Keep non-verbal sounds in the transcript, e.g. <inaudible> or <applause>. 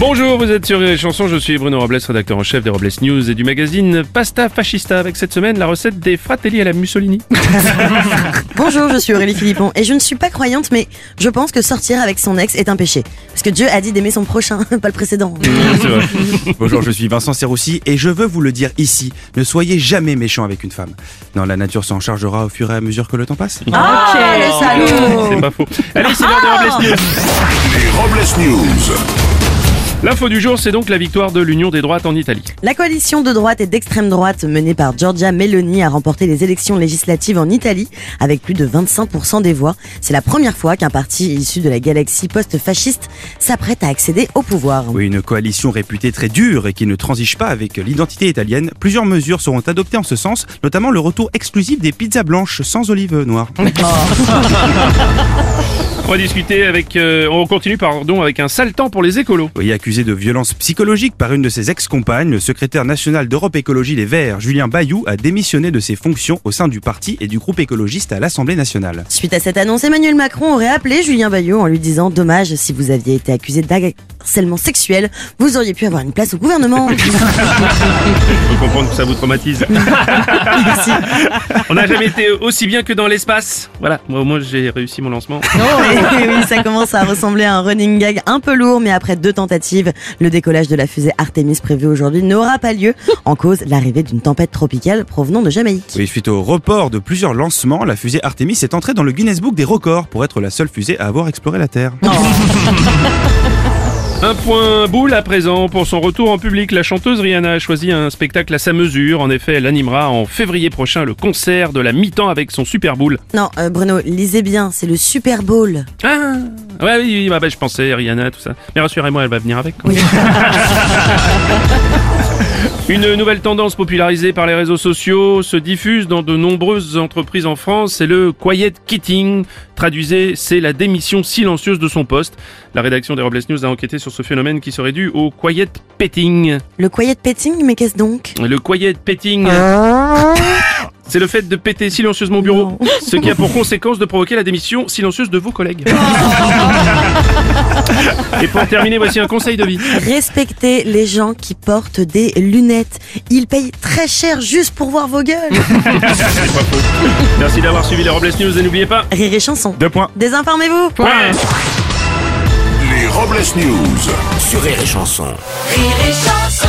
Bonjour, vous êtes sur les chansons, je suis Bruno Robles, rédacteur en chef des Robles News et du magazine Pasta Fascista avec cette semaine la recette des fratelli à la Mussolini. <laughs> Bonjour, je suis Aurélie Philippon et je ne suis pas croyante mais je pense que sortir avec son ex est un péché. Parce que Dieu a dit d'aimer son prochain, <laughs> pas le précédent. Bonjour, je suis Vincent Serroussi et je veux vous le dire ici, ne soyez jamais méchant avec une femme. Non, la nature s'en chargera au fur et à mesure que le temps passe. Ah, le salaud C'est pas faux. Allez, c'est l'heure des Robles News. Les Robles News. L'info du jour, c'est donc la victoire de l'Union des droites en Italie. La coalition de droite et d'extrême droite menée par Giorgia Meloni a remporté les élections législatives en Italie avec plus de 25% des voix. C'est la première fois qu'un parti issu de la galaxie post-fasciste s'apprête à accéder au pouvoir. Oui, une coalition réputée très dure et qui ne transige pas avec l'identité italienne. Plusieurs mesures seront adoptées en ce sens, notamment le retour exclusif des pizzas blanches sans olive noire. <laughs> On va discuter avec, euh, on continue pardon avec un sale temps pour les écolos. Oui, accusé de violence psychologique par une de ses ex-compagnes, le secrétaire national d'Europe Écologie Les Verts, Julien Bayou, a démissionné de ses fonctions au sein du parti et du groupe écologiste à l'Assemblée nationale. Suite à cette annonce, Emmanuel Macron aurait appelé Julien Bayou en lui disant Dommage, si vous aviez été accusé d'harcèlement sexuel, vous auriez pu avoir une place au gouvernement. <laughs> Je peux comprendre que ça vous traumatise. Merci. On n'a jamais été aussi bien que dans l'espace. Voilà, moi, moi j'ai réussi mon lancement. Et oui, ça commence à ressembler à un running gag un peu lourd, mais après deux tentatives, le décollage de la fusée Artemis prévu aujourd'hui n'aura pas lieu. En cause, l'arrivée d'une tempête tropicale provenant de Jamaïque. Oui, suite au report de plusieurs lancements, la fusée Artemis est entrée dans le Guinness Book des records pour être la seule fusée à avoir exploré la Terre. Un point boule à présent. Pour son retour en public, la chanteuse Rihanna a choisi un spectacle à sa mesure. En effet, elle animera en février prochain le concert de la mi-temps avec son Super Bowl. Non, euh, Bruno, lisez bien, c'est le Super Bowl. Ah Ouais, oui, oui, bah, bah, je pensais Rihanna, tout ça. Mais rassurez-moi, elle va venir avec. <laughs> Une nouvelle tendance popularisée par les réseaux sociaux se diffuse dans de nombreuses entreprises en France, c'est le quiet quitting. Traduisez, c'est la démission silencieuse de son poste. La rédaction des Robles News a enquêté sur ce phénomène qui serait dû au quiet petting. Le quiet petting, mais qu'est-ce donc? Le quiet petting, c'est le fait de péter silencieusement au bureau, ce qui a pour conséquence de provoquer la démission silencieuse de vos collègues. <laughs> Pour terminer, voici un conseil de vie. Respectez les gens qui portent des lunettes. Ils payent très cher juste pour voir vos gueules. <laughs> Merci d'avoir suivi les Robles News et n'oubliez pas. Rire et chanson. Deux points. Désinformez-vous. Les Robles News. Sur Rire et Chanson. Rire et chanson